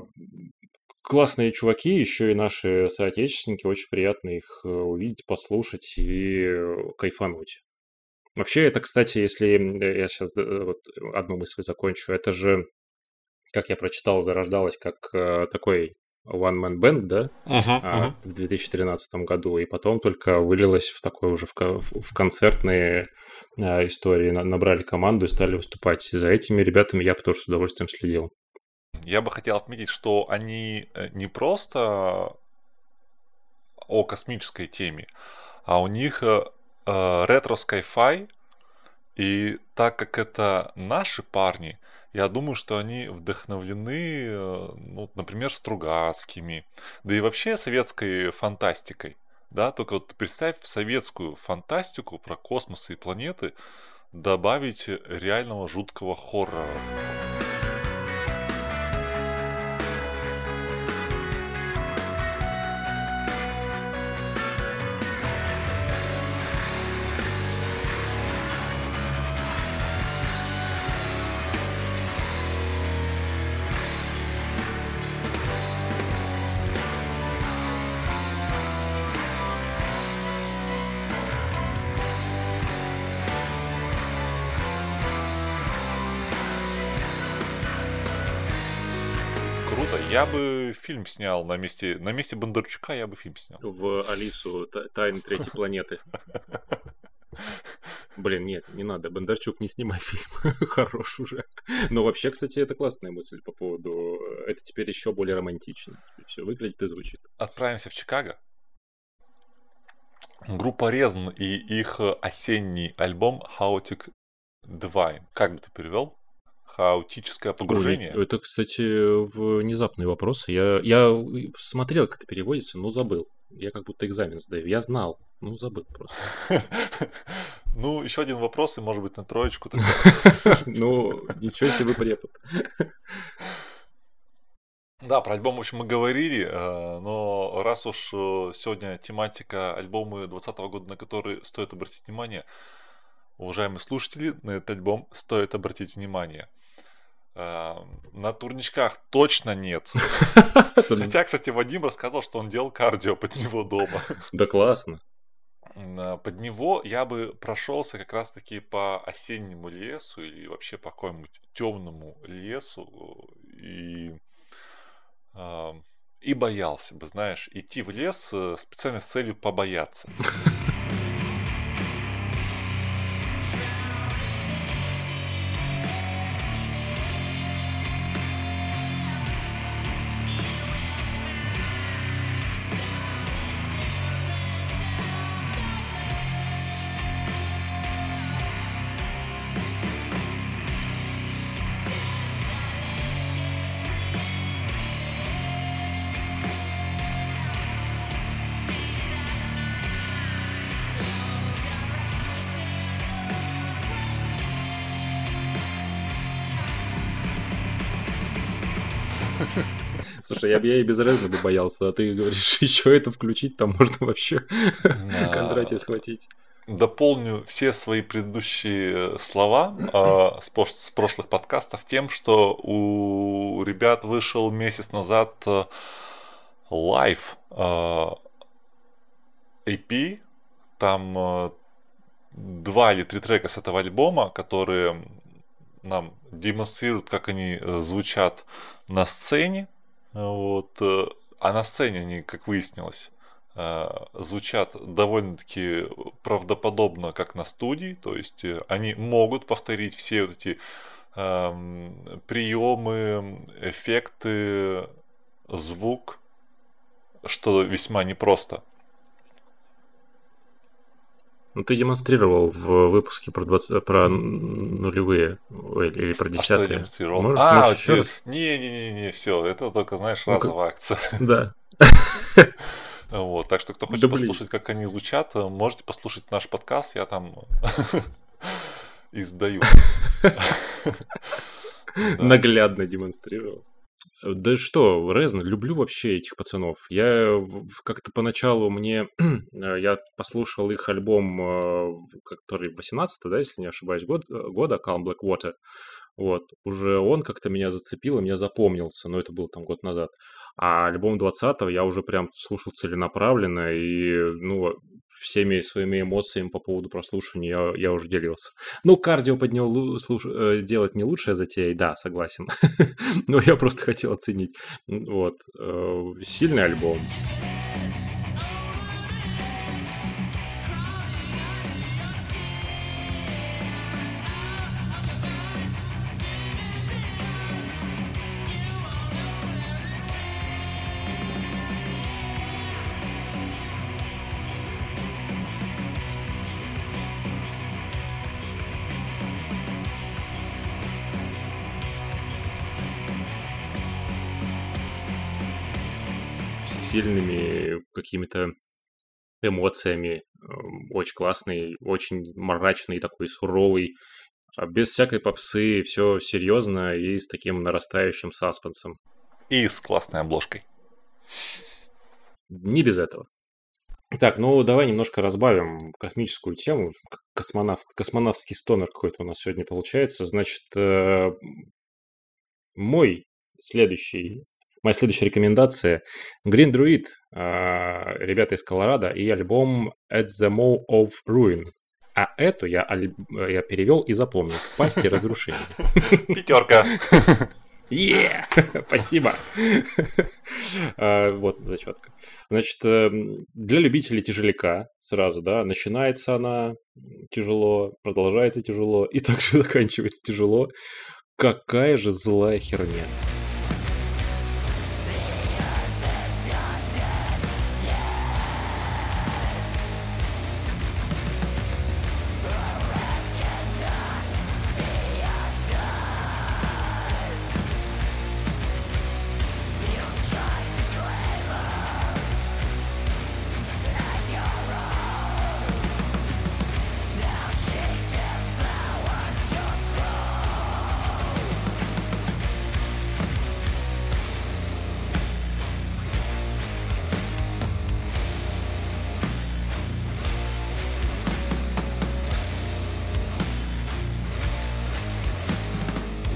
[SPEAKER 2] классные чуваки, еще и наши соотечественники, очень приятно их э, увидеть, послушать и кайфануть. Вообще, это, кстати, если я сейчас э, вот одну мысль закончу, это же, как я прочитал, зарождалось как э, такой one-man band, да, uh-huh, uh-huh. в 2013 году, и потом только вылилось в такой уже в, в концертные истории, набрали команду и стали выступать. И за этими ребятами я бы тоже с удовольствием следил.
[SPEAKER 1] Я бы хотел отметить, что они э, не просто о космической теме, а у них Э, ретро Sci-Fi. И так как это наши парни, я думаю, что они вдохновлены, э, ну, например, Стругацкими, да и вообще советской фантастикой. Да, только вот представь в советскую фантастику про космос и планеты добавить реального жуткого хоррора. Я бы фильм снял на месте, на месте Бондарчука, я бы фильм снял.
[SPEAKER 2] В Алису Тайны Третьей планеты. Блин, нет, не надо. Бондарчук, не снимай фильм. Хорош уже. Но вообще, кстати, это классная мысль по поводу... Это теперь еще более романтично. Все выглядит и звучит.
[SPEAKER 1] Отправимся в Чикаго. Группа Резн и их осенний альбом Chaotic Divine. Как бы ты перевел? Хаотическое погружение.
[SPEAKER 2] Ой, это, кстати, внезапный вопрос. Я, я смотрел, как это переводится, но забыл. Я как будто экзамен сдаю. Я знал, ну забыл просто.
[SPEAKER 1] Ну, еще один вопрос, и может быть на троечку.
[SPEAKER 2] Ну, ничего себе препод.
[SPEAKER 1] Да, про альбом, в общем, мы говорили, э, но раз уж э, сегодня тематика альбомы 2020 года, на которые стоит обратить внимание, уважаемые слушатели, на этот альбом стоит обратить внимание. На турничках точно нет. Хотя, кстати, Вадим рассказал, что он делал кардио под него дома.
[SPEAKER 2] Да классно.
[SPEAKER 1] Под него я бы прошелся как раз-таки по осеннему лесу или вообще по какому-нибудь темному лесу и, и боялся бы, знаешь, идти в лес э, специально с целью побояться.
[SPEAKER 2] Слушай, я бы я и без Резна бы боялся, а ты говоришь, еще это включить, там можно вообще Кондратия схватить.
[SPEAKER 1] Дополню все свои предыдущие э, слова э, с, прошлых подкастов тем, что у ребят вышел месяц назад э, live э, EP, там э, два или три трека с этого альбома, которые нам демонстрируют, как они э, звучат на сцене. Вот. Э, а на сцене они, как выяснилось, э, звучат довольно-таки правдоподобно, как на студии. То есть они могут повторить все вот эти эм, приемы, эффекты, звук, что весьма непросто.
[SPEAKER 2] Ну, ты демонстрировал в выпуске про, 20, про нулевые или про десятые. А что я демонстрировал?
[SPEAKER 1] Можешь, а, можешь еще раз? Не-не-не, все, это только, знаешь, ну, разовая акция.
[SPEAKER 2] Да.
[SPEAKER 1] Вот, так что, кто хочет да, послушать, как они звучат, можете послушать наш подкаст, я там издаю.
[SPEAKER 2] Наглядно демонстрировал. Да что, Резн, люблю вообще этих пацанов. Я как-то поначалу мне... Э, я послушал их альбом, э, который 18 да, если не ошибаюсь, год, э, года, Calm Black Water. Вот, уже он как-то меня зацепил и мне запомнился, но это был там год назад. А альбом 20-го я уже прям слушал целенаправленно, и, ну, всеми своими эмоциями по поводу прослушивания я, я уже делился. Ну, кардио поднял слуш... Э, делать не лучшая затея, да, согласен. Но я просто хотел оценить. Вот. Э, сильный альбом. Какими-то эмоциями. Эм, очень классный, очень мрачный, такой суровый. А без всякой попсы, все серьезно и с таким нарастающим саспенсом.
[SPEAKER 1] И с классной обложкой.
[SPEAKER 2] Не без этого. Так, ну давай немножко разбавим космическую тему. Космонавт, космонавтский стонер какой-то у нас сегодня получается. Значит, э, мой следующий Моя следующая рекомендация Green Druid, а, ребята из Колорадо, и альбом At the Maw of Ruin. А эту я, я перевел и запомнил. В пасти разрушения.
[SPEAKER 1] Пятерка.
[SPEAKER 2] Yeah! Спасибо. А, вот, зачетка. Значит, эм, для любителей тяжеляка сразу, да, начинается она тяжело, продолжается тяжело и также заканчивается тяжело. Какая же злая херня.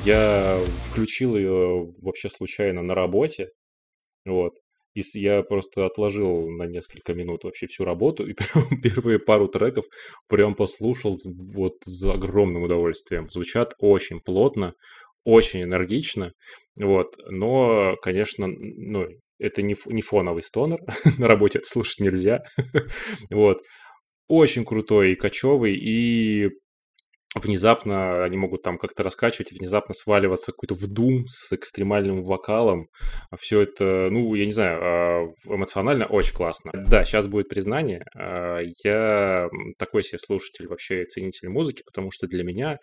[SPEAKER 2] Я включил ее вообще случайно на работе, вот. И я просто отложил на несколько минут вообще всю работу и прям первые пару треков прям послушал вот с огромным удовольствием. Звучат очень плотно, очень энергично, вот. Но, конечно, ну, это не, не фоновый стонер, на работе это слушать нельзя, вот. Очень крутой и кочевый, и внезапно они могут там как-то раскачивать, внезапно сваливаться какой-то в дум с экстремальным вокалом. Все это, ну, я не знаю, а, эмоционально очень классно. Да, сейчас будет признание. А, я такой себе слушатель, вообще ценитель музыки, потому что для меня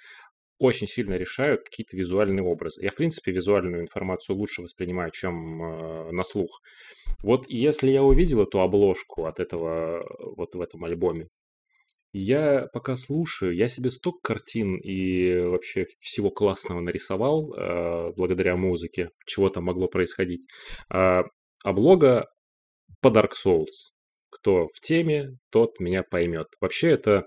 [SPEAKER 2] очень сильно решают какие-то визуальные образы. Я, в принципе, визуальную информацию лучше воспринимаю, чем э, на слух. Вот если я увидел эту обложку от этого вот в этом альбоме, я пока слушаю, я себе столько картин и вообще всего классного нарисовал э, благодаря музыке, чего там могло происходить. А, облога по Dark Souls. Кто в теме, тот меня поймет. Вообще это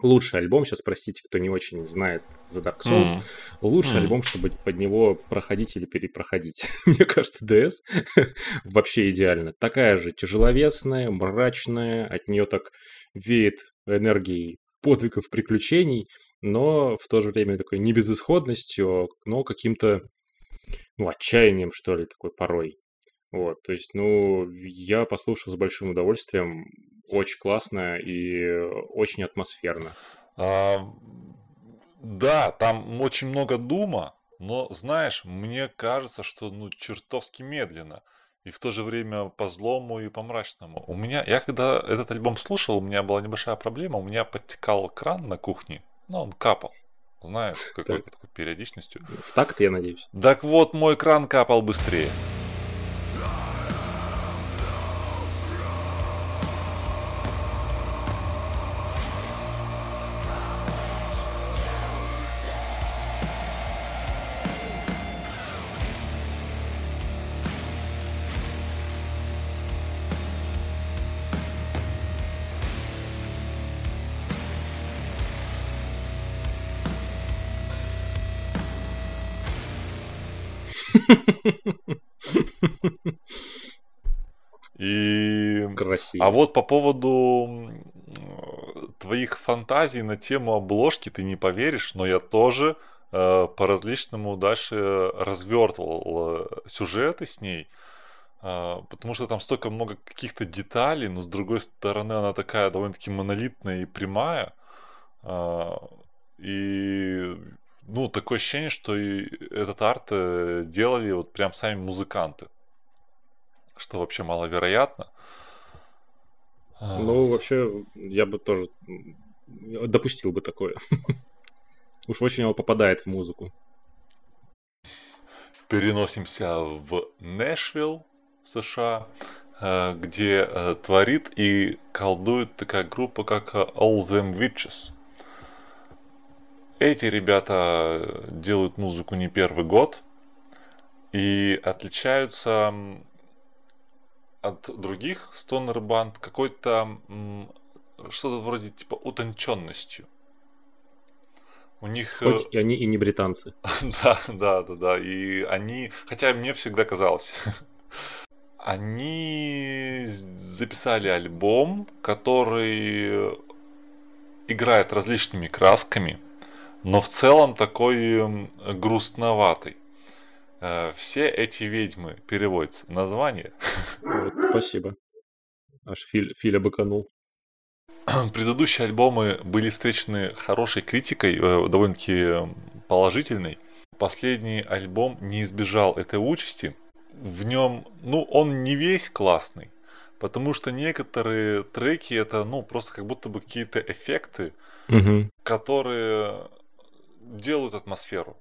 [SPEAKER 2] лучший альбом, сейчас простите, кто не очень знает The Dark Souls, mm-hmm. лучший mm-hmm. альбом, чтобы под него проходить или перепроходить. Мне кажется, DS вообще идеально. Такая же тяжеловесная, мрачная, от нее так веет энергией подвигов, приключений, но в то же время такой не безысходностью, но каким-то ну, отчаянием, что ли, такой порой. Вот, то есть, ну, я послушал с большим удовольствием очень классно и очень атмосферно. А,
[SPEAKER 1] да, там очень много дума, но, знаешь, мне кажется, что ну чертовски медленно. И в то же время по злому и по мрачному. У меня, я когда этот альбом слушал, у меня была небольшая проблема. У меня подтекал кран на кухне, но он капал. Знаешь, с какой-то такой периодичностью.
[SPEAKER 2] В такт, я надеюсь.
[SPEAKER 1] Так вот, мой кран капал быстрее. И... Красиво. А вот по поводу твоих фантазий на тему обложки ты не поверишь, но я тоже э, по-различному дальше развертывал э, сюжеты с ней, э, потому что там столько много каких-то деталей, но с другой стороны она такая довольно-таки монолитная и прямая. Э, и ну, такое ощущение, что и этот арт делали вот прям сами музыканты. Что вообще маловероятно.
[SPEAKER 2] А, ну, вообще, я бы тоже допустил бы такое. Уж очень его попадает в музыку.
[SPEAKER 1] Переносимся в Нэшвилл, США, э, где э, творит и колдует такая группа, как All Them Witches. Эти ребята делают музыку не первый год и отличаются от других стонер банд какой-то что-то вроде типа утонченностью.
[SPEAKER 2] У них... Э, Хоть и они и не британцы.
[SPEAKER 1] да, да, да, да. И они... Хотя мне всегда казалось. они записали альбом, который играет различными красками но в целом такой грустноватый. Э, все эти ведьмы переводятся. Название.
[SPEAKER 2] Вот, спасибо. Аж Филь, Филя быканул.
[SPEAKER 1] Предыдущие альбомы были встречены хорошей критикой, э, довольно-таки положительной. Последний альбом не избежал этой участи. В нем, ну, он не весь классный, потому что некоторые треки это, ну, просто как будто бы какие-то эффекты, угу. которые делают атмосферу.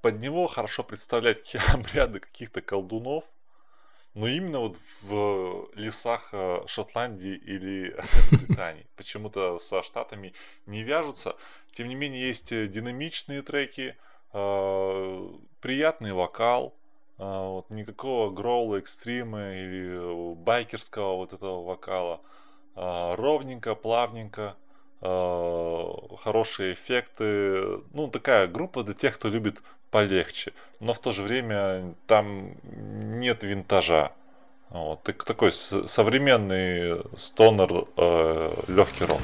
[SPEAKER 1] Под него хорошо представлять обряды каких-то колдунов, но именно вот в лесах э, Шотландии или Британии. Почему-то со штатами не вяжутся. Тем не менее, есть э, динамичные треки, э, приятный вокал, вот, никакого гроула, экстрима или байкерского вот этого вокала. Ровненько, плавненько. Э, хорошие эффекты. Ну, такая группа для тех, кто любит полегче. Но в то же время там нет винтажа. Вот, такой современный стонер э, легкий рок.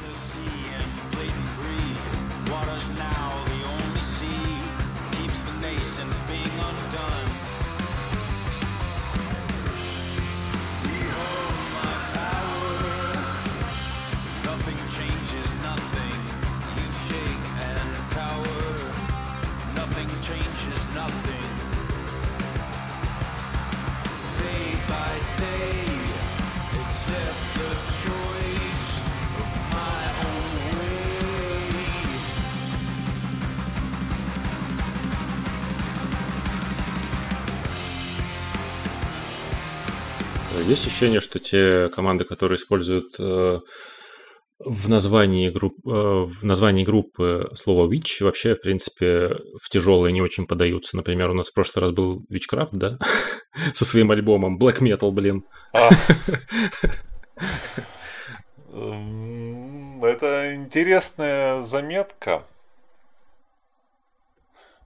[SPEAKER 2] Ощущение, что те команды, которые используют э, в названии, групп, э, в названии группы слово Witch вообще, в принципе, в тяжелые не очень подаются. Например, у нас в прошлый раз был Witchcraft, да? Со своим альбомом Black Metal, блин. А.
[SPEAKER 1] Эм, Это интересная заметка.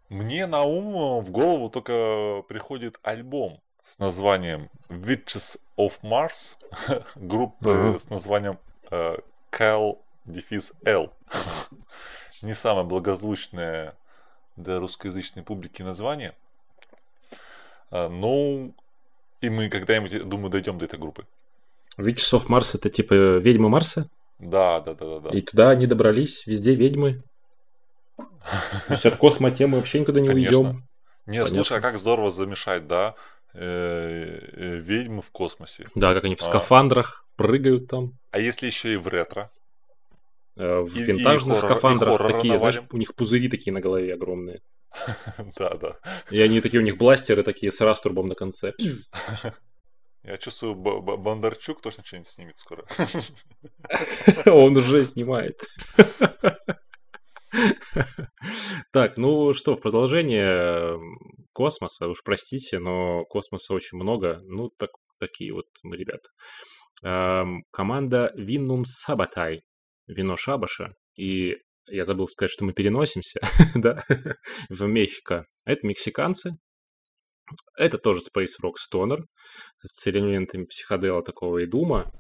[SPEAKER 1] Мне на ум в голову только приходит альбом с названием Witches of Mars, группы uh-huh. с названием э, Cal Дефис L. Не самое благозвучное для русскоязычной публики название. А, ну, и мы когда-нибудь, думаю, дойдем до этой группы.
[SPEAKER 2] Witches of Mars это типа ведьмы Марса?
[SPEAKER 1] Да, да, да, да, да.
[SPEAKER 2] И туда они добрались, везде ведьмы. То есть от космотемы вообще никуда не Конечно. уйдем.
[SPEAKER 1] Не, слушай, а как здорово замешать, да? Э, э, ведьмы в космосе.
[SPEAKER 2] Да, как они в а. скафандрах прыгают там.
[SPEAKER 1] А если еще и в ретро?
[SPEAKER 2] Э, в винтажных скафандрах такие, знаешь, у них пузыри такие на голове огромные.
[SPEAKER 1] Да, да.
[SPEAKER 2] И они такие, у них бластеры такие с раструбом на конце.
[SPEAKER 1] Я чувствую, Бондарчук точно что-нибудь снимет скоро.
[SPEAKER 2] Он уже снимает. Так, ну что, в продолжение космоса, уж простите, но космоса очень много. Ну, так, такие вот мы ребята. Эм, команда Виннум Сабатай, вино Шабаша, и я забыл сказать, что мы переносимся, да, в Мехико. Это мексиканцы, это тоже Space Rock Stoner с элементами психодела такого и дума.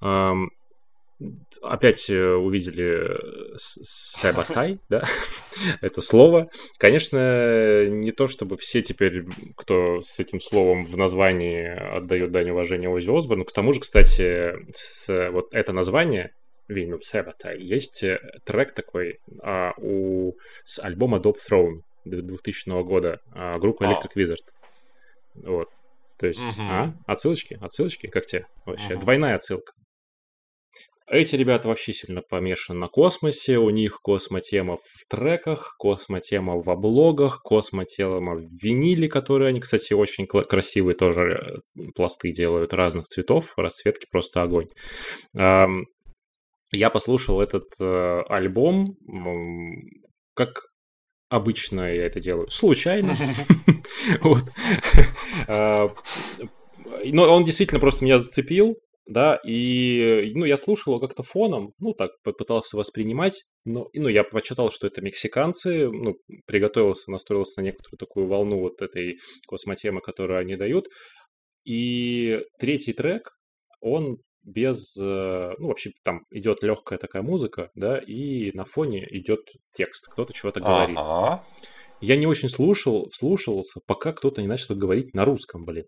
[SPEAKER 2] Эм, опять э, увидели э, Сабатай, да, это слово. Конечно, не то чтобы все теперь, кто с этим словом в названии отдает дань уважения Ози Осборну. К тому же, кстати, с, вот это название Винум Сабатай есть э, трек такой а, у, с альбома Dope Throne 2000 года, а, группа Electric Wizard. Вот. То есть, uh-huh. а? Отсылочки? Отсылочки? Как тебе вообще? Uh-huh. Двойная отсылка. Эти ребята вообще сильно помешаны на космосе, у них космотема в треках, космотема в облогах, космотема в виниле, которые они, кстати, очень красивые тоже э, пласты делают разных цветов, расцветки просто огонь. Я послушал этот э, альбом, как обычно я это делаю, случайно. Вот. А, но он действительно просто меня зацепил да, и, ну, я слушал его как-то фоном, ну, так, попытался воспринимать, но, ну, я почитал, что это мексиканцы, ну, приготовился, настроился на некоторую такую волну вот этой космотемы, которую они дают, и третий трек, он без, э, ну, вообще там идет легкая такая музыка, да, и на фоне идет текст, кто-то чего-то говорит. Ага. Я не очень слушал, вслушивался, пока кто-то не начал говорить на русском, блин.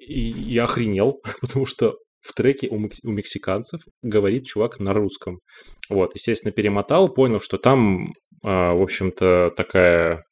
[SPEAKER 2] И я охренел, потому что в треке у, у мексиканцев говорит чувак на русском. Вот, естественно, перемотал, понял, что там, а, в общем-то, такая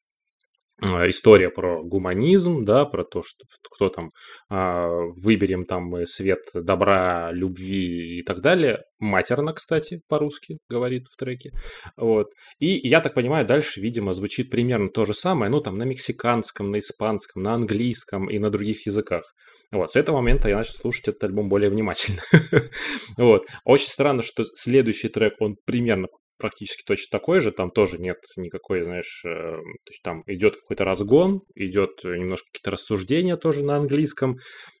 [SPEAKER 2] а, история про гуманизм, да, про то, что кто там а, выберем там свет добра, любви и так далее. Матерно, кстати, по-русски говорит в треке. Вот. И я так понимаю, дальше, видимо, звучит примерно то же самое, ну, там на мексиканском, на испанском, на английском и на других языках. Вот, с этого момента я начал слушать этот альбом более внимательно. вот. Очень странно, что следующий трек, он примерно практически точно такой же, там тоже нет никакой, знаешь, э, то есть там идет какой-то разгон, идет немножко какие-то рассуждения тоже на английском,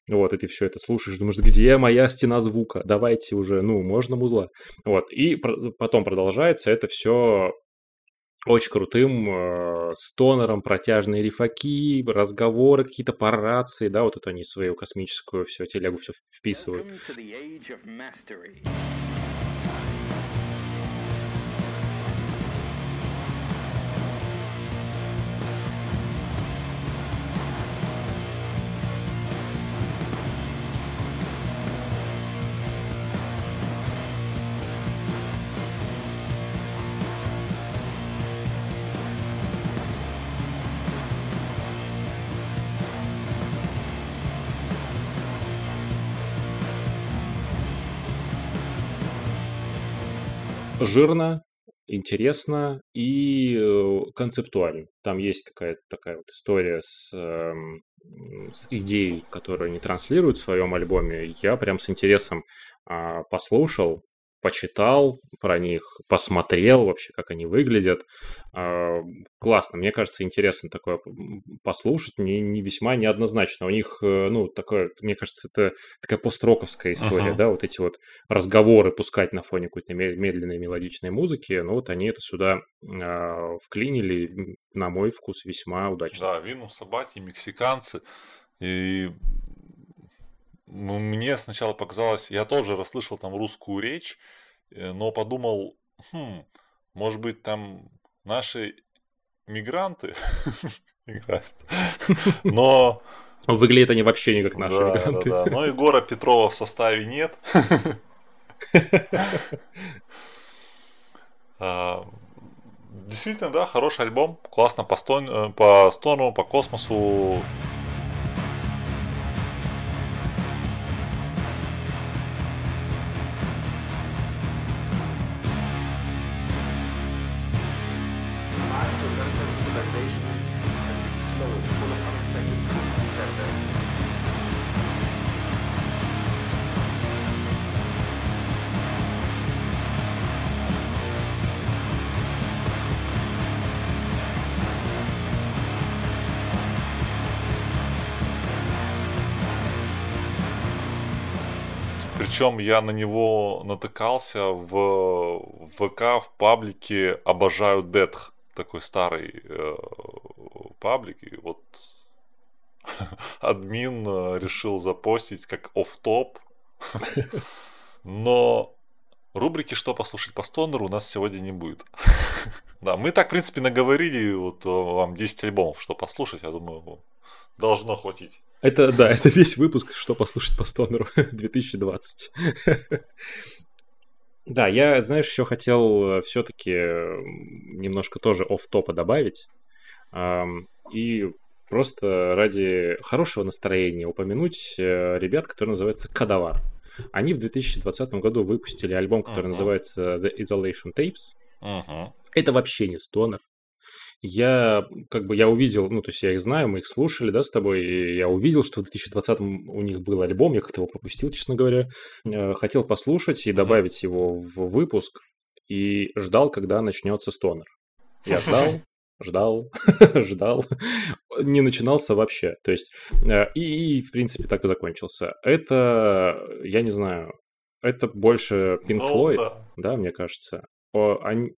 [SPEAKER 2] вот, и ты все это слушаешь, думаешь, где моя стена звука, давайте уже, ну, можно музла, вот, и потом продолжается это все очень крутым э, стонером, протяжные рифаки, разговоры какие-то по рации, да, вот это они свою космическую все телегу все вписывают. Жирно, интересно и э, концептуально. Там есть какая-то такая вот история с, эм, с идеей, которую они транслируют в своем альбоме. Я прям с интересом а, послушал. Почитал про них, посмотрел вообще, как они выглядят. А, классно, мне кажется, интересно такое послушать, не, не весьма неоднозначно. У них, э, ну, такое, мне кажется, это такая построковская история, uh-huh. да, вот эти вот разговоры пускать на фоне какой-то медленной мелодичной музыки, ну, вот они это сюда э, вклинили, на мой вкус, весьма удачно.
[SPEAKER 1] Да, Вину, Сабати, мексиканцы, и мне сначала показалось, я тоже расслышал там русскую речь, э, но подумал, хм, может быть там наши мигранты играют. Но...
[SPEAKER 2] Выглядят они вообще не как наши да, мигранты.
[SPEAKER 1] Да, да. Но Егора Петрова в составе нет. А, действительно, да, хороший альбом. Классно э, по стону, по космосу. Причем я на него натыкался в ВК, в паблике «Обожаю Детх». Такой старый э, паблик. И вот админ э, решил запостить как оф-топ. Но рубрики «Что послушать по стонеру» у нас сегодня не будет. Да, мы так, в принципе, наговорили вот э, вам 10 альбомов, что послушать, я думаю, должно хватить.
[SPEAKER 2] Это, да, это весь выпуск, что послушать по стонеру 2020. Да, я, знаешь, еще хотел э, все-таки немножко тоже оф топа добавить. И просто ради хорошего настроения упомянуть э, ребят, которые называются Кадавар. Они в 2020 году выпустили альбом, который uh-huh. называется The Isolation Tapes. Uh-huh. Это вообще не стонер я как бы я увидел, ну, то есть я их знаю, мы их слушали, да, с тобой, и я увидел, что в 2020 у них был альбом, я как-то его пропустил, честно говоря. Э, хотел послушать и добавить его в выпуск, и ждал, когда начнется стонер. Я ждал, ждал, ждал, не начинался вообще. То есть, э, и, и, в принципе, так и закончился. Это, я не знаю, это больше Pink ну Floyd, да. да, мне кажется. Они,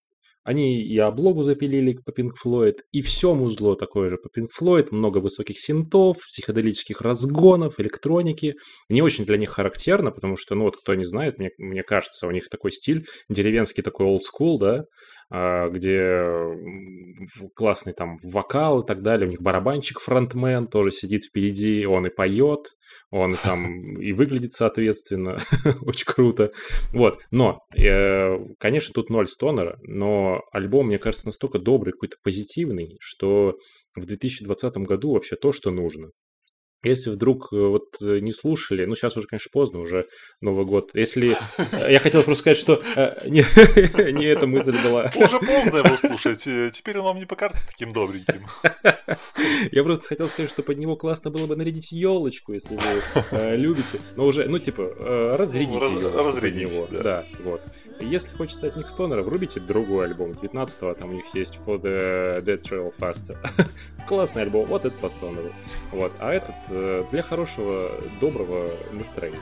[SPEAKER 2] они и облогу запилили по Pink Floyd, и все музло такое же по Pink Floyd, много высоких синтов, психоделических разгонов, электроники. Не очень для них характерно, потому что, ну вот кто не знает, мне, мне кажется, у них такой стиль, деревенский такой old school, да, где классный там вокал и так далее. У них барабанщик фронтмен тоже сидит впереди, он и поет, он там и выглядит соответственно. Очень круто. Вот. Но, э, конечно, тут ноль стонера, но альбом, мне кажется, настолько добрый, какой-то позитивный, что в 2020 году вообще то, что нужно. Если вдруг э, вот э, не слушали, ну сейчас уже, конечно, поздно, уже Новый год. Если э, я хотел просто сказать, что не, не эта мысль была.
[SPEAKER 1] Уже поздно его слушать. Теперь он вам не покажется таким добреньким.
[SPEAKER 2] Я просто хотел сказать, что под него классно было бы нарядить елочку, если вы любите. Но уже, ну типа, разрядите елочку разрядить, под него. Да. да, вот. Если хочется от них стонера, врубите другой альбом 19-го, там у них есть For the Dead Trail Faster. Классный альбом, вот этот по стонеру. Вот, а этот э, для хорошего, доброго настроения.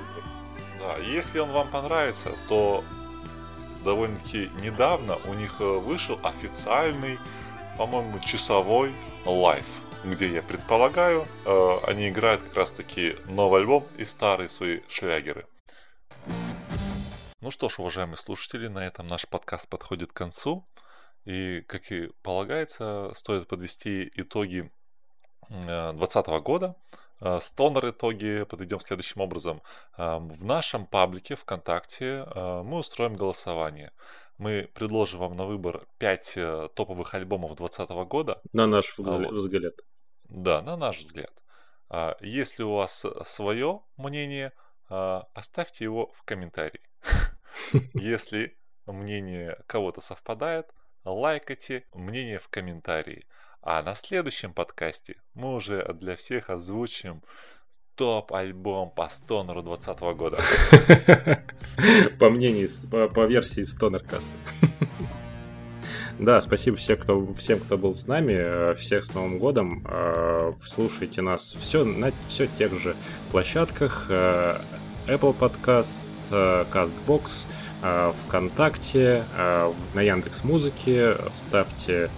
[SPEAKER 1] Да, если он вам понравится, то довольно-таки недавно у них э, вышел официальный, по-моему, часовой лайф, где я предполагаю, э, они играют как раз-таки новый альбом и старые свои шлягеры. Ну что ж, уважаемые слушатели, на этом наш подкаст подходит к концу. И, как и полагается, стоит подвести итоги 2020 э, года. Э, стонер итоги подойдем следующим образом. Э, в нашем паблике ВКонтакте мы устроим голосование. Мы предложим вам на выбор 5 топовых альбомов 2020 года.
[SPEAKER 2] На наш взгляд.
[SPEAKER 1] Да, на наш взгляд. Если у вас свое мнение, оставьте его в комментарии. Если мнение кого-то совпадает, лайкайте мнение в комментарии. А на следующем подкасте мы уже для всех озвучим топ-альбом по стонеру 2020 года.
[SPEAKER 2] По мнению, по версии Stonercast. Да, спасибо всем кто, всем, кто был с нами. Э, всех с Новым годом. Э, слушайте нас все на все тех же площадках. Э, Apple Podcast, CastBox, ВКонтакте, на Яндекс Музыке. Ставьте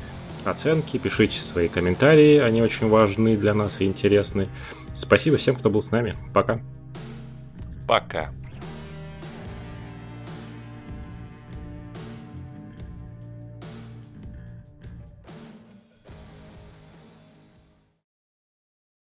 [SPEAKER 2] оценки, пишите свои комментарии. Они очень важны для нас и интересны. Спасибо всем, кто был с нами. Пока.
[SPEAKER 1] Пока.